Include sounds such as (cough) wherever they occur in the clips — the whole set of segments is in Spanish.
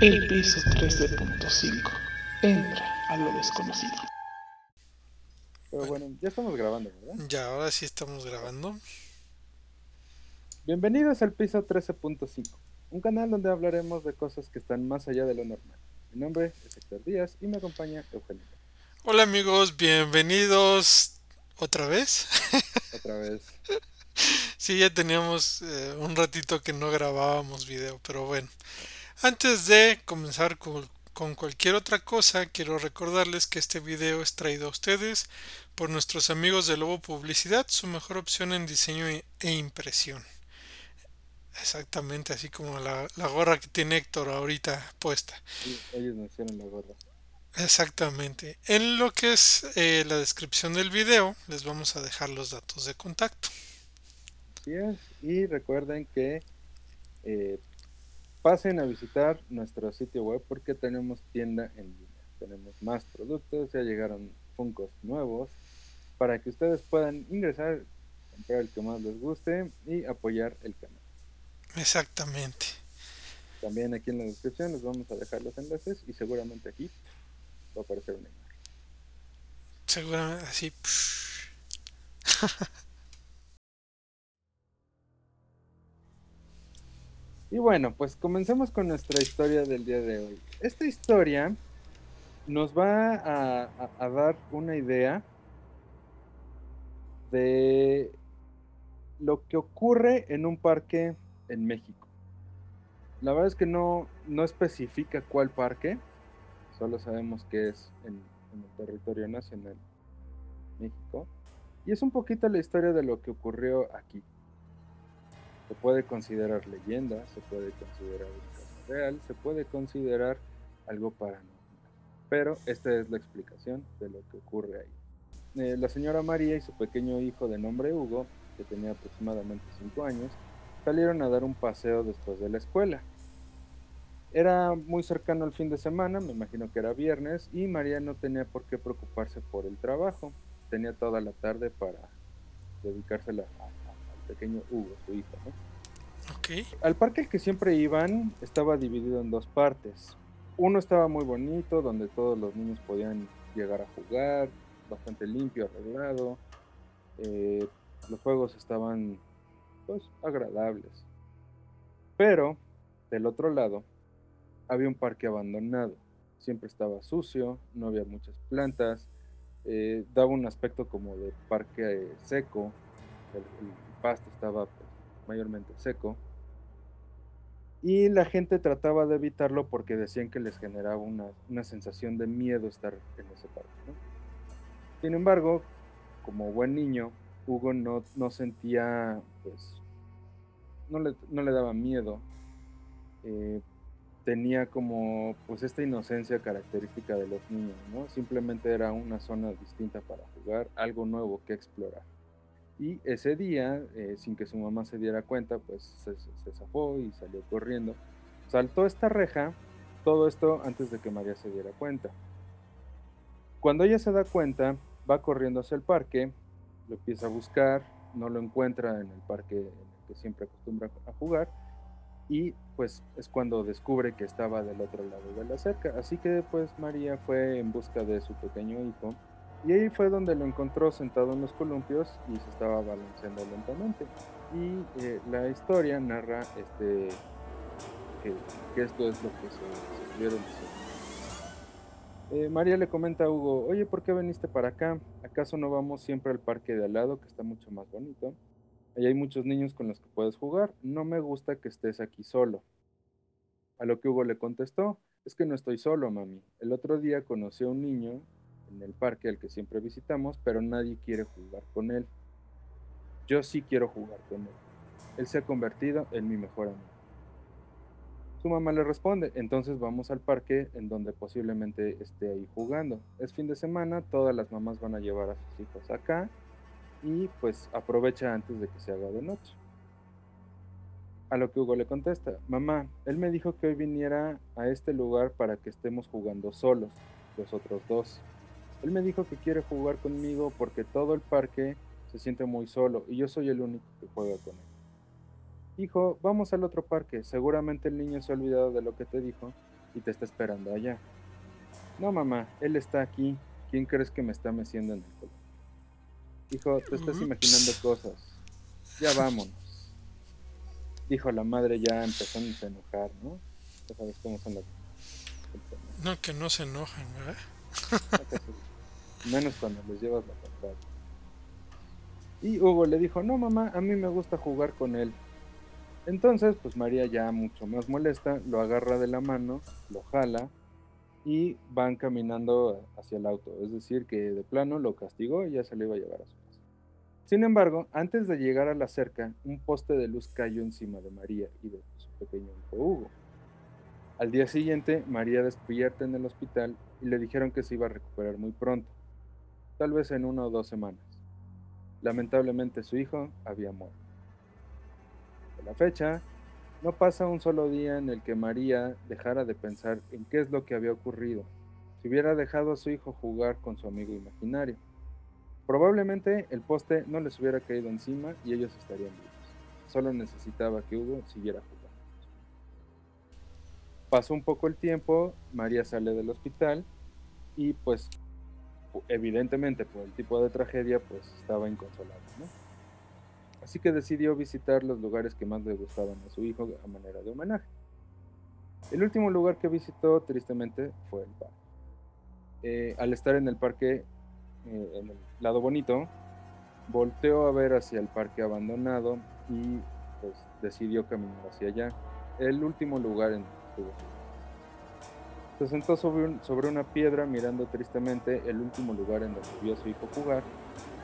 El piso 13.5. Entra a lo desconocido. Pero bueno, ya estamos grabando, ¿verdad? Ya, ahora sí estamos grabando. Bienvenidos al piso 13.5, un canal donde hablaremos de cosas que están más allá de lo normal. Mi nombre es Héctor Díaz y me acompaña Eugenio. Hola amigos, bienvenidos otra vez. Otra vez. (laughs) Sí, ya teníamos eh, un ratito que no grabábamos video, pero bueno. Antes de comenzar con, con cualquier otra cosa, quiero recordarles que este video es traído a ustedes por nuestros amigos de Lobo Publicidad, su mejor opción en diseño e- e impresión. Exactamente, así como la, la gorra que tiene Héctor ahorita puesta. Sí, ellos me hicieron la gorra. Exactamente. En lo que es eh, la descripción del video, les vamos a dejar los datos de contacto. Así es. Y recuerden que eh, pasen a visitar nuestro sitio web porque tenemos tienda en línea. Tenemos más productos, ya llegaron Funkos nuevos para que ustedes puedan ingresar, comprar el que más les guste y apoyar el canal. Exactamente. También aquí en la descripción les vamos a dejar los enlaces y seguramente aquí va a aparecer una imagen. Seguramente así. (laughs) Y bueno, pues comencemos con nuestra historia del día de hoy. Esta historia nos va a, dar una idea de lo que ocurre en un parque en México. La verdad es que no, no especifica cuál parque, solo sabemos que es en, en el territorio nacional, México. Y es un poquito la historia de lo que ocurrió aquí. Se puede considerar leyenda, se puede considerar un caso real, se puede considerar algo paranormal. Pero esta es la explicación de lo que ocurre ahí. Eh, la señora María y su pequeño hijo de nombre Hugo, que tenía aproximadamente 5 años, salieron a dar un paseo después de la escuela. Era muy cercano al fin de semana, me imagino que era viernes, y María no tenía por qué preocuparse por el trabajo. Tenía toda la tarde para dedicársela a- pequeño Hugo, su hijo. ¿no? Ok. Al parque al que siempre iban estaba dividido en dos partes. Uno estaba muy bonito, donde todos los niños podían llegar a jugar, bastante limpio, arreglado. eh, los juegos estaban, pues, agradables. Pero, del otro lado, había un parque abandonado. Siempre estaba sucio, no había muchas plantas, eh, daba un aspecto como de parque eh, seco. El, el pasto estaba pues, mayormente seco. Y la gente trataba de evitarlo porque decían que les generaba una, una sensación de miedo estar en ese parque. ¿no? Sin embargo, como buen niño, Hugo no, no sentía, pues, no le, no le daba miedo. Eh, tenía como, pues, esta inocencia característica de los niños, ¿no? Simplemente era una zona distinta para jugar, algo nuevo que explorar. Y ese día, eh, sin que su mamá se diera cuenta, pues se, se- zafó y salió corriendo. Saltó esta reja, todo esto antes de que María se diera cuenta. Cuando ella se da cuenta, va corriendo hacia el parque, lo empieza a buscar, no lo encuentra en el parque en el que siempre acostumbra a jugar, y pues es cuando descubre que estaba del otro lado de la cerca. Así que pues María fue en busca de su pequeño hijo y ahí fue donde lo encontró sentado en los columpios y se estaba balanceando lentamente. Y eh, la historia narra este que, esto es lo que se, se vieron eh, María le comenta a Hugo, oye, ¿por qué viniste para acá? ¿Acaso no vamos siempre al parque de al lado, que está mucho más bonito? Ahí hay muchos niños con los que puedes jugar. No me gusta que estés aquí solo. A lo que Hugo le contestó, es que no estoy solo, mami. El otro día conocí a un niño el parque al que siempre visitamos, pero nadie quiere jugar con él. Yo sí quiero jugar con él. Él se ha convertido en mi mejor amigo. Su mamá le responde, entonces vamos al parque en donde posiblemente esté ahí jugando. Es fin de semana, todas las mamás van a llevar a sus hijos acá y pues aprovecha antes de que se haga de noche. A lo que Hugo le contesta, mamá, él me dijo que hoy viniera a este lugar para que estemos jugando solos, los otros dos. Él me dijo que quiere jugar conmigo porque todo el parque se siente muy solo y yo soy el único que juega con él. Hijo, vamos al otro parque. Seguramente el niño se ha olvidado de lo que te dijo y te está esperando allá. No, mamá, él está aquí. ¿Quién crees que me está meciendo en el culo? Hijo, te estás imaginando cosas. Ya vámonos. Dijo la madre ya empezándose a enojar, ¿no? Ya sabes cómo son las. No, que no se enojan, ¿verdad? Menos cuando les llevas la contraria. Y Hugo le dijo, no mamá, a mí me gusta jugar con él. Entonces, pues María ya mucho más molesta, lo agarra de la mano, lo jala y van caminando hacia el auto. Es decir, que de plano lo castigó y ya se lo iba a llevar a su casa. Sin embargo, antes de llegar a la cerca, un poste de luz cayó encima de María y de su pequeño hijo Hugo. Al día siguiente, María despierta en el hospital y le dijeron que se iba a recuperar muy pronto, tal vez en una o dos semanas. Lamentablemente su hijo había muerto. De la fecha, no pasa un solo día en el que María dejara de pensar en qué es lo que había ocurrido, si hubiera dejado a su hijo jugar con su amigo imaginario. Probablemente el poste no les hubiera caído encima y ellos estarían vivos. Solo necesitaba que Hugo siguiera jugando. Pasó un poco el tiempo, María sale del hospital y pues evidentemente por el tipo de tragedia pues estaba inconsolable, ¿no? Así que decidió visitar los lugares que más le gustaban a su hijo a manera de homenaje. El último lugar que visitó tristemente fue el parque. Eh, al estar en el parque, eh, en el lado bonito, volteó a ver hacia el parque abandonado y pues decidió caminar hacia allá, el último lugar en el que estuvo. Se sentó sobre, sobre una piedra mirando tristemente el último lugar en donde vio su hijo jugar,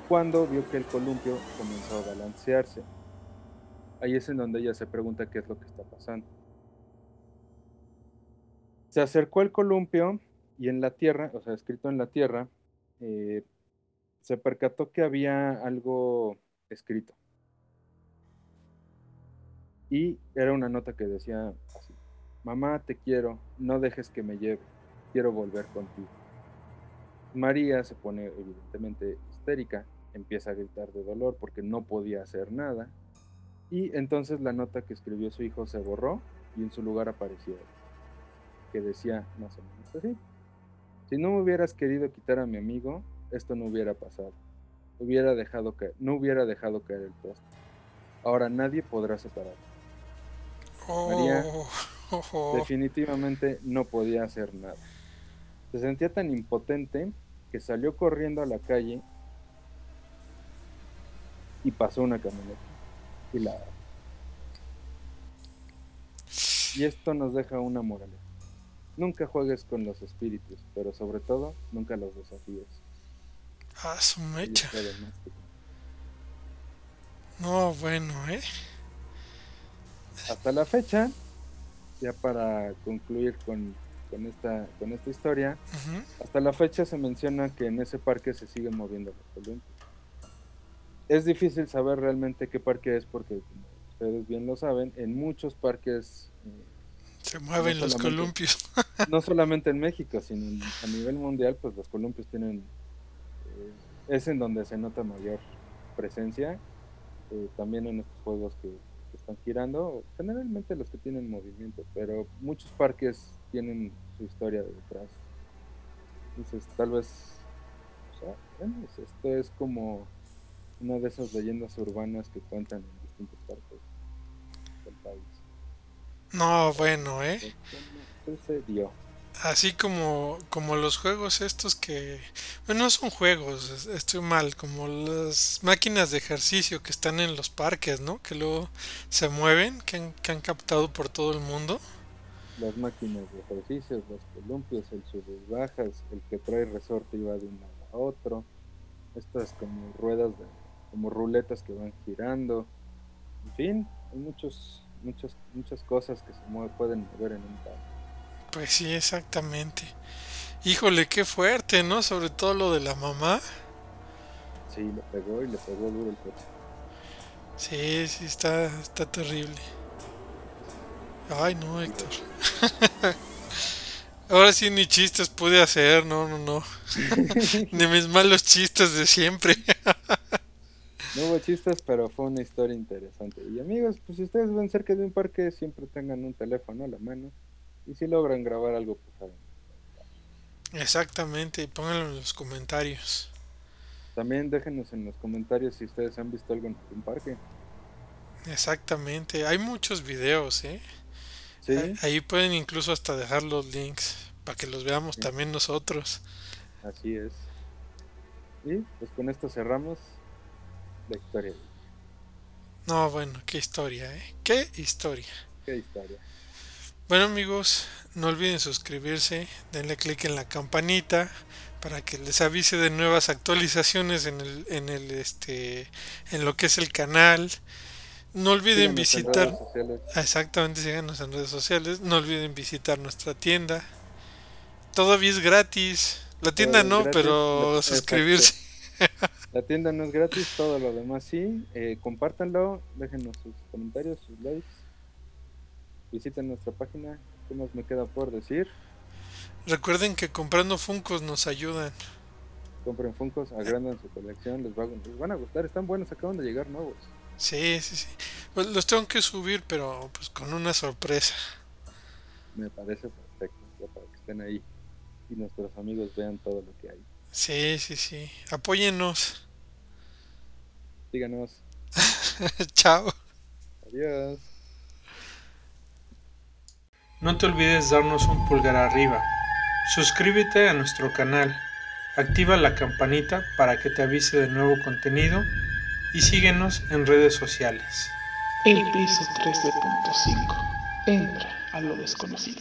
cuando vio que el columpio comenzó a balancearse. Ahí es en donde ella se pregunta qué es lo que está pasando. Se acercó al columpio y en la tierra, o sea, escrito en la tierra, eh, se percató que había algo escrito. Y era una nota que decía así, mamá te quiero, no dejes que me lleve, quiero volver contigo. María se pone evidentemente histérica, empieza a gritar de dolor porque no podía hacer nada. Y entonces la nota que escribió su hijo se borró y en su lugar apareció que decía más o menos así. Si no me hubieras querido quitar a mi amigo, esto no hubiera pasado. Hubiera dejado caer, no hubiera dejado caer el poste. Ahora nadie podrá separarnos. María, Oh, oh. (laughs) Definitivamente no podía hacer nada. Se sentía tan impotente que salió corriendo a la calle y pasó una camioneta. Y la Y esto nos deja una moraleja. Nunca juegues con los espíritus, pero sobre todo, nunca los desafíes. Ah, su mecha. No, bueno, ¿eh? Hasta la fecha, ya para concluir con, con esta, con esta historia. Hasta la fecha se menciona que en ese parque se siguen moviendo los columpios. Es difícil saber realmente qué parque es porque, como ustedes bien lo saben, en muchos parques, eh, Se mueven los columpios. (laughs) no solamente en México, sino en- a nivel mundial, pues los columpios tienen, eh, es en donde se nota mayor presencia, eh, también en estos juegos que están girando, generalmente los que tienen movimiento, pero muchos parques tienen su historia detrás. Entonces, tal vez, o sea, bueno, pues, esto es como una de esas leyendas urbanas que cuentan en distintas partes del país. No, bueno, ¿eh? ¿Cómo sucedió? Así como, como los juegos estos que... Bueno, no son juegos, es- estoy mal, como las máquinas de ejercicio que están en los parques, ¿no? Que luego se mueven, que han, que han captado por todo el mundo. las máquinas de ejercicios, los columpios, el sub y bajas, el que trae resorte y va de un lado a otro, estas como ruedas de, como ruletas que van girando, en fin, hay muchos, muchas, muchas cosas que se mue- pueden mover en un parque. Pues sí, exactamente. Híjole, qué fuerte, ¿no? Sobre todo lo de la mamá. Sí, le pegó y le pegó duro el coche. Sí, sí, está, está terrible. Ay, no, Héctor. (laughs) Ahora sí ni chistes pude hacer, no, no, no. (laughs) Ni mis malos chistes de siempre. (laughs) No hubo chistes, pero fue una historia interesante. Y amigos, pues si ustedes ven cerca de un parque, siempre tengan un teléfono a la mano Y si logran grabar algo, pues saben. Exactamente, y pónganlo en los comentarios. También déjenos en los comentarios si ustedes han visto algo en un parque. Exactamente, hay muchos videos, ¿eh? Sí, Ahí- Ahí pueden incluso hasta dejar los links para que los veamos Sí. también nosotros. así es. Y pues con esto cerramos la historia. No, bueno, qué historia, ¿eh? Qué historia. Qué historia. Bueno amigos, no olviden suscribirse, denle clic en la campanita para que les avise de nuevas actualizaciones en el, en el este en lo que es el canal. No olviden Síganos en visitar exactamente síganos en redes sociales, no olviden visitar nuestra tienda. Todavía es gratis. La tienda no, pero suscribirse. (laughs) La tienda no es gratis, todo lo demás sí. Eh, compártanlo, déjenos sus comentarios, sus likes. Visiten nuestra página. ¿Qué más me queda por decir? Recuerden que comprando Funcos nos ayudan. Compren Funkos, agrandan su colección, les, va, les van a gustar. Están buenos, acaban de llegar nuevos. Sí, sí, sí. Pues los tengo que subir, pero pues con una sorpresa. Me parece perfecto, ya para que estén ahí y nuestros amigos vean todo lo que hay. Sí, sí, sí. Apóyennos. Síganos. (laughs) Chao. Adiós. No te olvides darnos un pulgar arriba. Suscríbete a nuestro canal. Activa la campanita para que te avise de nuevo contenido y síguenos en redes sociales. El piso 13.5. Entra a lo desconocido.